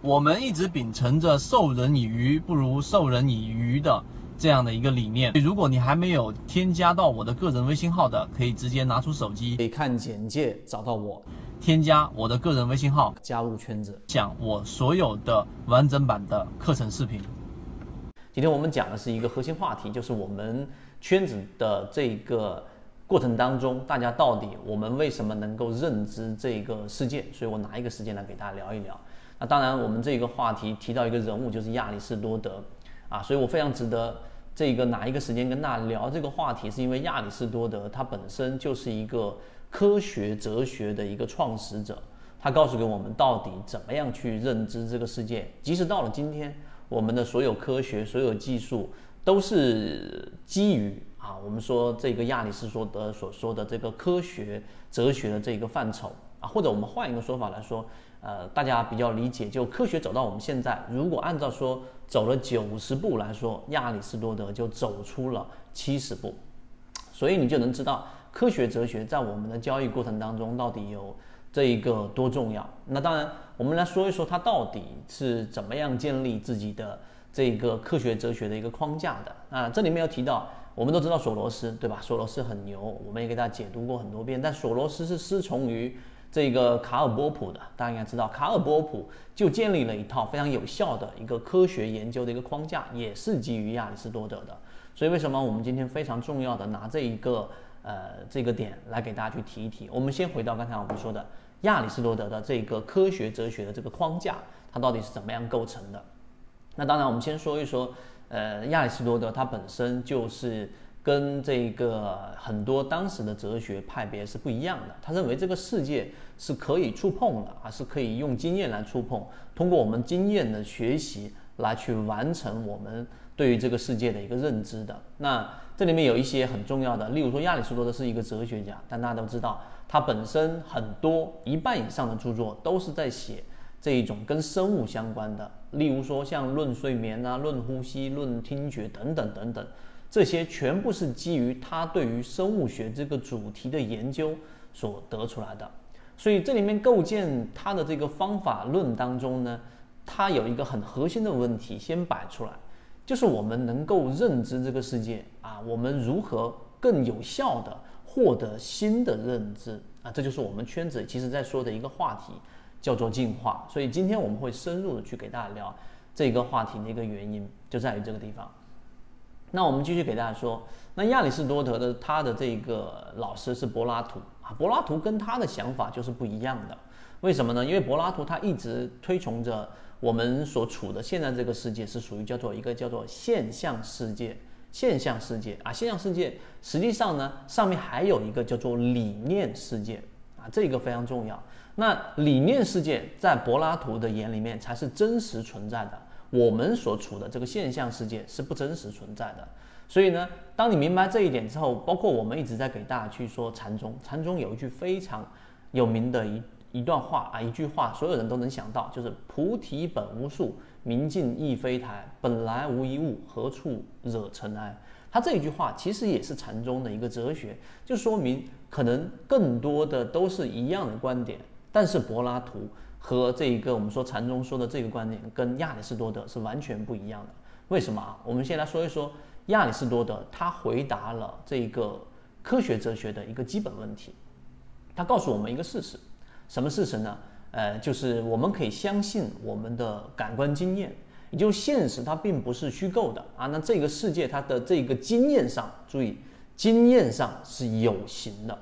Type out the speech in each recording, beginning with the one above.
我们一直秉承着授人以鱼不如授人以渔的这样的一个理念。如果你还没有添加到我的个人微信号的，可以直接拿出手机，可以看简介找到我，添加我的个人微信号，加入圈子，讲我所有的完整版的课程视频。今天我们讲的是一个核心话题，就是我们圈子的这个过程当中，大家到底我们为什么能够认知这个世界？所以我拿一个时间来给大家聊一聊。那当然，我们这个话题提到一个人物，就是亚里士多德啊，所以我非常值得这个拿一个时间跟大家聊这个话题，是因为亚里士多德他本身就是一个科学哲学的一个创始者，他告诉给我们到底怎么样去认知这个世界。即使到了今天，我们的所有科学、所有技术都是基于啊，我们说这个亚里士多德所说的这个科学哲学的这个范畴啊，或者我们换一个说法来说。呃，大家比较理解，就科学走到我们现在，如果按照说走了九十步来说，亚里士多德就走出了七十步，所以你就能知道科学哲学在我们的交易过程当中到底有这一个多重要。那当然，我们来说一说他到底是怎么样建立自己的这个科学哲学的一个框架的啊。这里面要提到，我们都知道索罗斯，对吧？索罗斯很牛，我们也给大家解读过很多遍，但索罗斯是师从于。这个卡尔波普的，大家应该知道，卡尔波普就建立了一套非常有效的一个科学研究的一个框架，也是基于亚里士多德的。所以为什么我们今天非常重要的拿这一个呃这个点来给大家去提一提？我们先回到刚才我们说的亚里士多德的这个科学哲学的这个框架，它到底是怎么样构成的？那当然，我们先说一说，呃，亚里士多德他本身就是。跟这个很多当时的哲学派别是不一样的，他认为这个世界是可以触碰的，啊是可以用经验来触碰，通过我们经验的学习来去完成我们对于这个世界的一个认知的。那这里面有一些很重要的，例如说亚里士多德是一个哲学家，但大家都知道他本身很多一半以上的著作都是在写这一种跟生物相关的，例如说像论睡眠啊、论呼吸、论听觉等等等等。这些全部是基于他对于生物学这个主题的研究所得出来的，所以这里面构建他的这个方法论当中呢，他有一个很核心的问题先摆出来，就是我们能够认知这个世界啊，我们如何更有效的获得新的认知啊，这就是我们圈子其实在说的一个话题，叫做进化。所以今天我们会深入的去给大家聊这个话题的一个原因，就在于这个地方。那我们继续给大家说，那亚里士多德的他的这个老师是柏拉图啊，柏拉图跟他的想法就是不一样的，为什么呢？因为柏拉图他一直推崇着我们所处的现在这个世界是属于叫做一个叫做现象世界，现象世界啊，现象世界实际上呢上面还有一个叫做理念世界啊，这个非常重要。那理念世界在柏拉图的眼里面才是真实存在的。我们所处的这个现象世界是不真实存在的，所以呢，当你明白这一点之后，包括我们一直在给大家去说禅宗，禅宗有一句非常有名的一一段话啊，一句话，所有人都能想到，就是菩提本无树，明镜亦非台，本来无一物，何处惹尘埃。他这一句话其实也是禅宗的一个哲学，就说明可能更多的都是一样的观点，但是柏拉图。和这一个我们说禅宗说的这个观点，跟亚里士多德是完全不一样的。为什么啊？我们先来说一说亚里士多德，他回答了这个科学哲学的一个基本问题。他告诉我们一个事实，什么事实呢？呃，就是我们可以相信我们的感官经验，也就是现实它并不是虚构的啊。那这个世界它的这个经验上，注意经验上是有形的。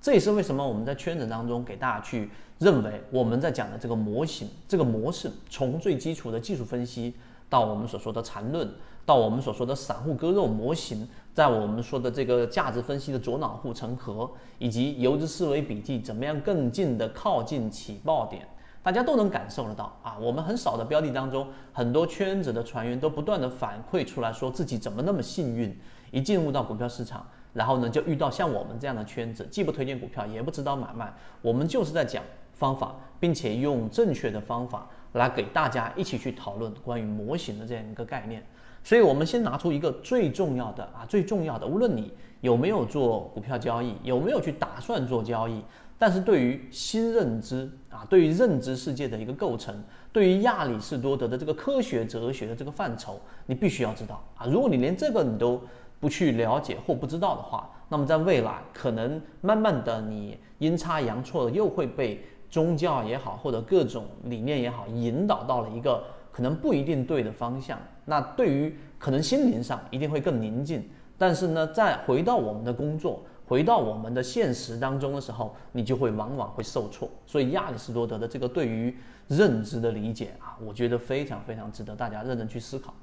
这也是为什么我们在圈子当中给大家去认为我们在讲的这个模型、这个模式，从最基础的技术分析到我们所说的缠论，到我们所说的散户割肉模型，在我们说的这个价值分析的左脑护城河，以及游资思维笔记，怎么样更近的靠近起爆点，大家都能感受得到啊。我们很少的标的当中，很多圈子的船员都不断的反馈出来说自己怎么那么幸运，一进入到股票市场。然后呢，就遇到像我们这样的圈子，既不推荐股票，也不指导买卖，我们就是在讲方法，并且用正确的方法来给大家一起去讨论关于模型的这样一个概念。所以，我们先拿出一个最重要的啊，最重要的，无论你有没有做股票交易，有没有去打算做交易，但是对于新认知啊，对于认知世界的一个构成，对于亚里士多德的这个科学哲学的这个范畴，你必须要知道啊。如果你连这个你都不去了解或不知道的话，那么在未来可能慢慢的你阴差阳错的又会被宗教也好或者各种理念也好引导到了一个可能不一定对的方向。那对于可能心灵上一定会更宁静，但是呢，再回到我们的工作。回到我们的现实当中的时候，你就会往往会受挫。所以亚里士多德的这个对于认知的理解啊，我觉得非常非常值得大家认真去思考。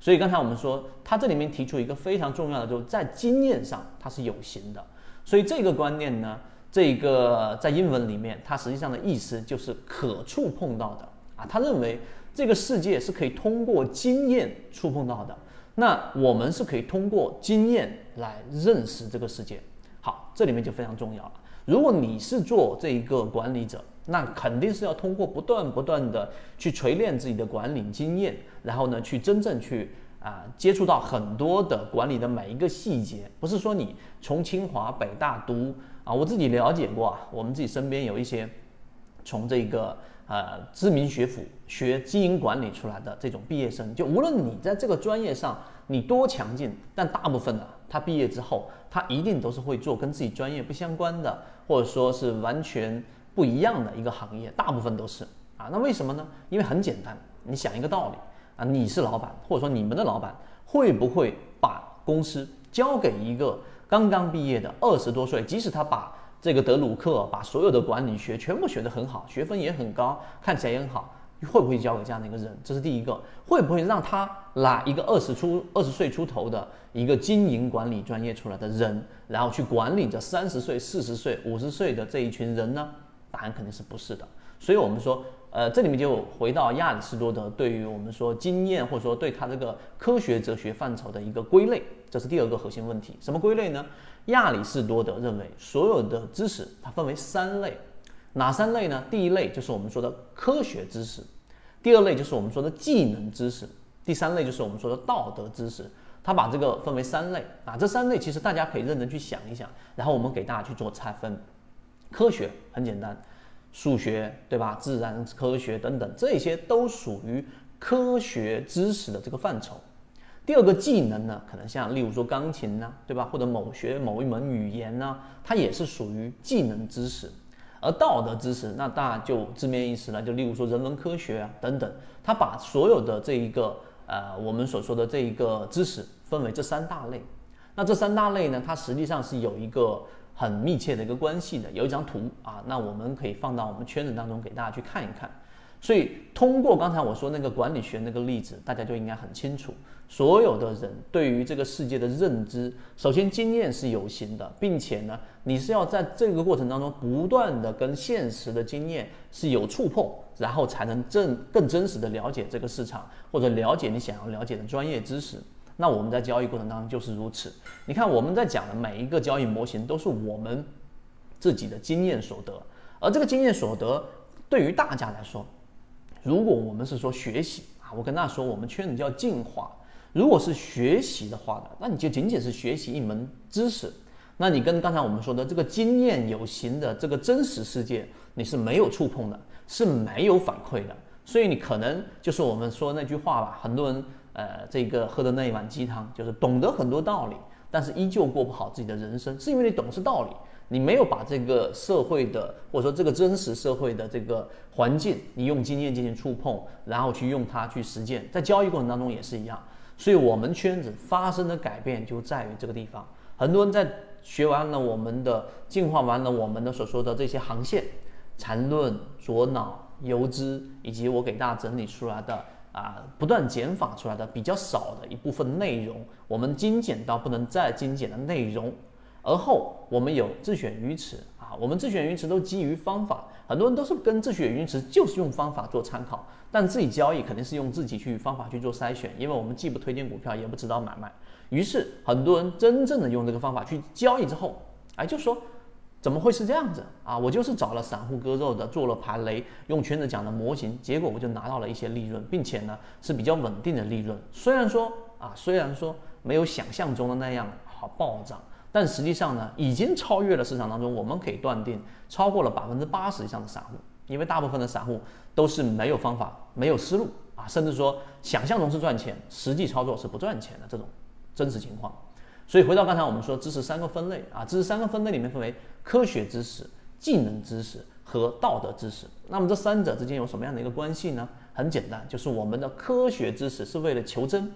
所以刚才我们说，他这里面提出一个非常重要的，就是在经验上它是有形的。所以这个观念呢，这个在英文里面，它实际上的意思就是可触碰到的啊。他认为这个世界是可以通过经验触碰到的，那我们是可以通过经验来认识这个世界。好，这里面就非常重要了。如果你是做这一个管理者，那肯定是要通过不断不断的去锤炼自己的管理经验，然后呢，去真正去啊接触到很多的管理的每一个细节。不是说你从清华北大读啊，我自己了解过啊，我们自己身边有一些从这个呃知名学府学经营管理出来的这种毕业生，就无论你在这个专业上你多强劲，但大部分呢。他毕业之后，他一定都是会做跟自己专业不相关的，或者说是完全不一样的一个行业，大部分都是啊。那为什么呢？因为很简单，你想一个道理啊，你是老板，或者说你们的老板会不会把公司交给一个刚刚毕业的二十多岁，即使他把这个德鲁克把所有的管理学全部学得很好，学分也很高，看起来也很好。会不会交给这样的一个人？这是第一个。会不会让他拿一个二十出、二十岁出头的一个经营管理专业出来的人，然后去管理着三十岁、四十岁、五十岁的这一群人呢？答案肯定是不是的。所以我们说，呃，这里面就回到亚里士多德对于我们说经验，或者说对他这个科学哲学范畴的一个归类，这是第二个核心问题。什么归类呢？亚里士多德认为，所有的知识它分为三类。哪三类呢？第一类就是我们说的科学知识，第二类就是我们说的技能知识，第三类就是我们说的道德知识。他把这个分为三类啊，这三类其实大家可以认真去想一想，然后我们给大家去做拆分。科学很简单，数学对吧？自然科学等等，这些都属于科学知识的这个范畴。第二个技能呢，可能像例如说钢琴呐，对吧？或者某学某一门语言呢，它也是属于技能知识。而道德知识，那当然就字面意思了，就例如说人文科学啊等等，它把所有的这一个呃我们所说的这一个知识分为这三大类。那这三大类呢，它实际上是有一个很密切的一个关系的。有一张图啊，那我们可以放到我们圈子当中给大家去看一看。所以通过刚才我说那个管理学那个例子，大家就应该很清楚。所有的人对于这个世界的认知，首先经验是有形的，并且呢，你是要在这个过程当中不断的跟现实的经验是有触碰，然后才能正更真实的了解这个市场，或者了解你想要了解的专业知识。那我们在交易过程当中就是如此。你看我们在讲的每一个交易模型，都是我们自己的经验所得，而这个经验所得对于大家来说，如果我们是说学习啊，我跟大家说，我们圈子叫进化。如果是学习的话呢，那你就仅仅是学习一门知识，那你跟刚才我们说的这个经验有形的这个真实世界，你是没有触碰的，是没有反馈的，所以你可能就是我们说那句话吧，很多人呃这个喝的那一碗鸡汤，就是懂得很多道理，但是依旧过不好自己的人生，是因为你懂是道理，你没有把这个社会的或者说这个真实社会的这个环境，你用经验进行触碰，然后去用它去实践，在交易过程当中也是一样。所以，我们圈子发生的改变就在于这个地方。很多人在学完了我们的进化完了我们的所说的这些航线、缠论、左脑、游资，以及我给大家整理出来的啊，不断减法出来的比较少的一部分内容，我们精简到不能再精简的内容。而后，我们有自选鱼池啊，我们自选鱼池都基于方法。很多人都是跟自选鱼池就是用方法做参考，但自己交易肯定是用自己去方法去做筛选，因为我们既不推荐股票，也不指导买卖。于是很多人真正的用这个方法去交易之后，哎，就说怎么会是这样子啊？我就是找了散户割肉的，做了排雷，用圈子讲的模型，结果我就拿到了一些利润，并且呢是比较稳定的利润。虽然说啊，虽然说没有想象中的那样好暴涨。但实际上呢，已经超越了市场当中，我们可以断定超过了百分之八十以上的散户，因为大部分的散户都是没有方法、没有思路啊，甚至说想象中是赚钱，实际操作是不赚钱的这种真实情况。所以回到刚才我们说知识三个分类啊，知识三个分类里面分为科学知识、技能知识和道德知识。那么这三者之间有什么样的一个关系呢？很简单，就是我们的科学知识是为了求真，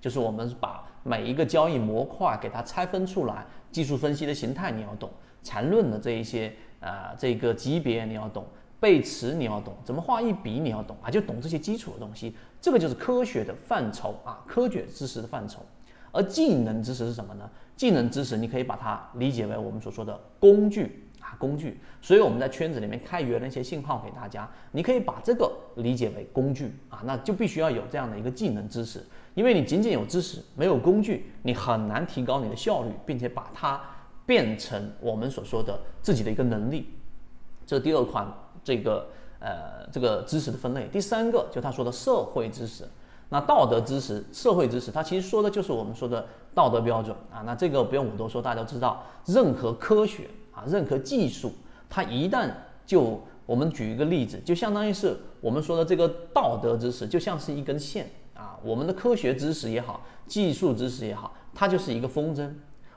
就是我们把每一个交易模块给它拆分出来，技术分析的形态你要懂，缠论的这一些啊这个级别你要懂，背驰你要懂，怎么画一笔你要懂啊，就懂这些基础的东西，这个就是科学的范畴啊，科学知识的范畴。而技能知识是什么呢？技能知识你可以把它理解为我们所说的工具啊，工具。所以我们在圈子里面开源了一些信号给大家，你可以把这个理解为工具啊，那就必须要有这样的一个技能知识，因为你仅仅有知识没有工具，你很难提高你的效率，并且把它变成我们所说的自己的一个能力。这第二款这个呃这个知识的分类，第三个就他说的社会知识。那道德知识、社会知识，它其实说的就是我们说的道德标准啊。那这个不用我多说，大家都知道。任何科学啊，任何技术，它一旦就我们举一个例子，就相当于是我们说的这个道德知识，就像是一根线啊。我们的科学知识也好，技术知识也好，它就是一个风筝。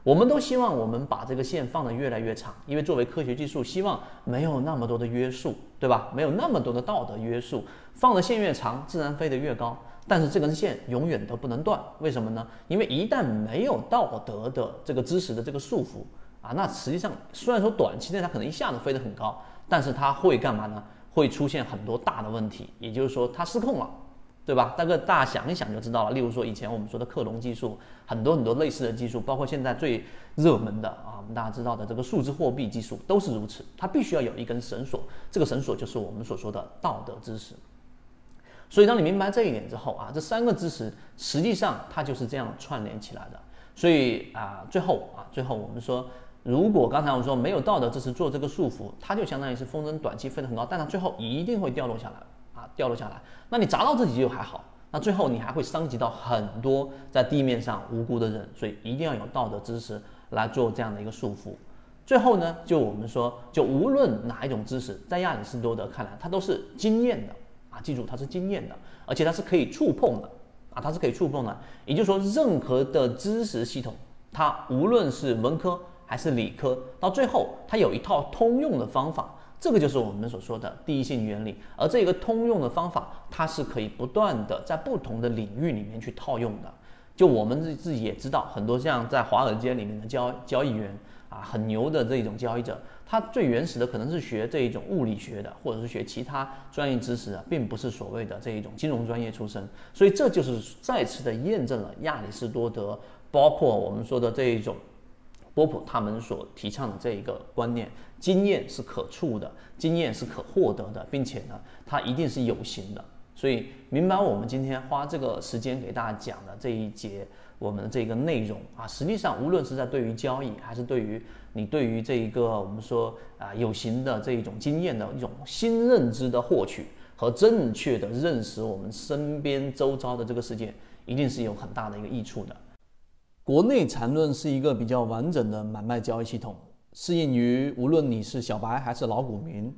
我们都希望我们把这个线放得越来越长，因为作为科学技术，希望没有那么多的约束，对吧？没有那么多的道德约束，放的线越长，自然飞得越高。但是这根线永远都不能断，为什么呢？因为一旦没有道德的这个知识的这个束缚啊，那实际上虽然说短期内它可能一下子飞得很高，但是它会干嘛呢？会出现很多大的问题，也就是说它失控了，对吧？大概大家想一想就知道了。例如说以前我们说的克隆技术，很多很多类似的技术，包括现在最热门的啊，我们大家知道的这个数字货币技术都是如此，它必须要有一根绳索，这个绳索就是我们所说的道德知识。所以，当你明白这一点之后啊，这三个知识实际上它就是这样串联起来的。所以啊，最后啊，最后我们说，如果刚才我们说没有道德知识做这个束缚，它就相当于是风筝短期飞得很高，但它最后一定会掉落下来啊，掉落下来。那你砸到自己就还好，那最后你还会伤及到很多在地面上无辜的人。所以一定要有道德知识来做这样的一个束缚。最后呢，就我们说，就无论哪一种知识，在亚里士多德看来，它都是经验的。啊，记住它是经验的，而且它是可以触碰的啊，它是可以触碰的。也就是说，任何的知识系统，它无论是文科还是理科，到最后它有一套通用的方法，这个就是我们所说的第一性原理。而这个通用的方法，它是可以不断的在不同的领域里面去套用的。就我们自自己也知道，很多像在华尔街里面的交交易员啊，很牛的这种交易者。他最原始的可能是学这一种物理学的，或者是学其他专业知识的，并不是所谓的这一种金融专业出身。所以这就是再次的验证了亚里士多德，包括我们说的这一种波普他们所提倡的这一个观念：经验是可触的，经验是可获得的，并且呢，它一定是有形的。所以明白我们今天花这个时间给大家讲的这一节我们的这个内容啊，实际上无论是在对于交易，还是对于你对于这一个我们说啊有形的这一种经验的一种新认知的获取和正确的认识我们身边周遭的这个世界，一定是有很大的一个益处的。国内缠论是一个比较完整的买卖交易系统，适应于无论你是小白还是老股民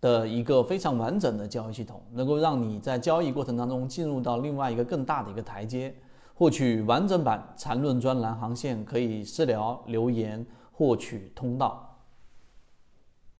的一个非常完整的交易系统，能够让你在交易过程当中进入到另外一个更大的一个台阶。获取完整版缠论专栏航线，可以私聊留言。获取通道。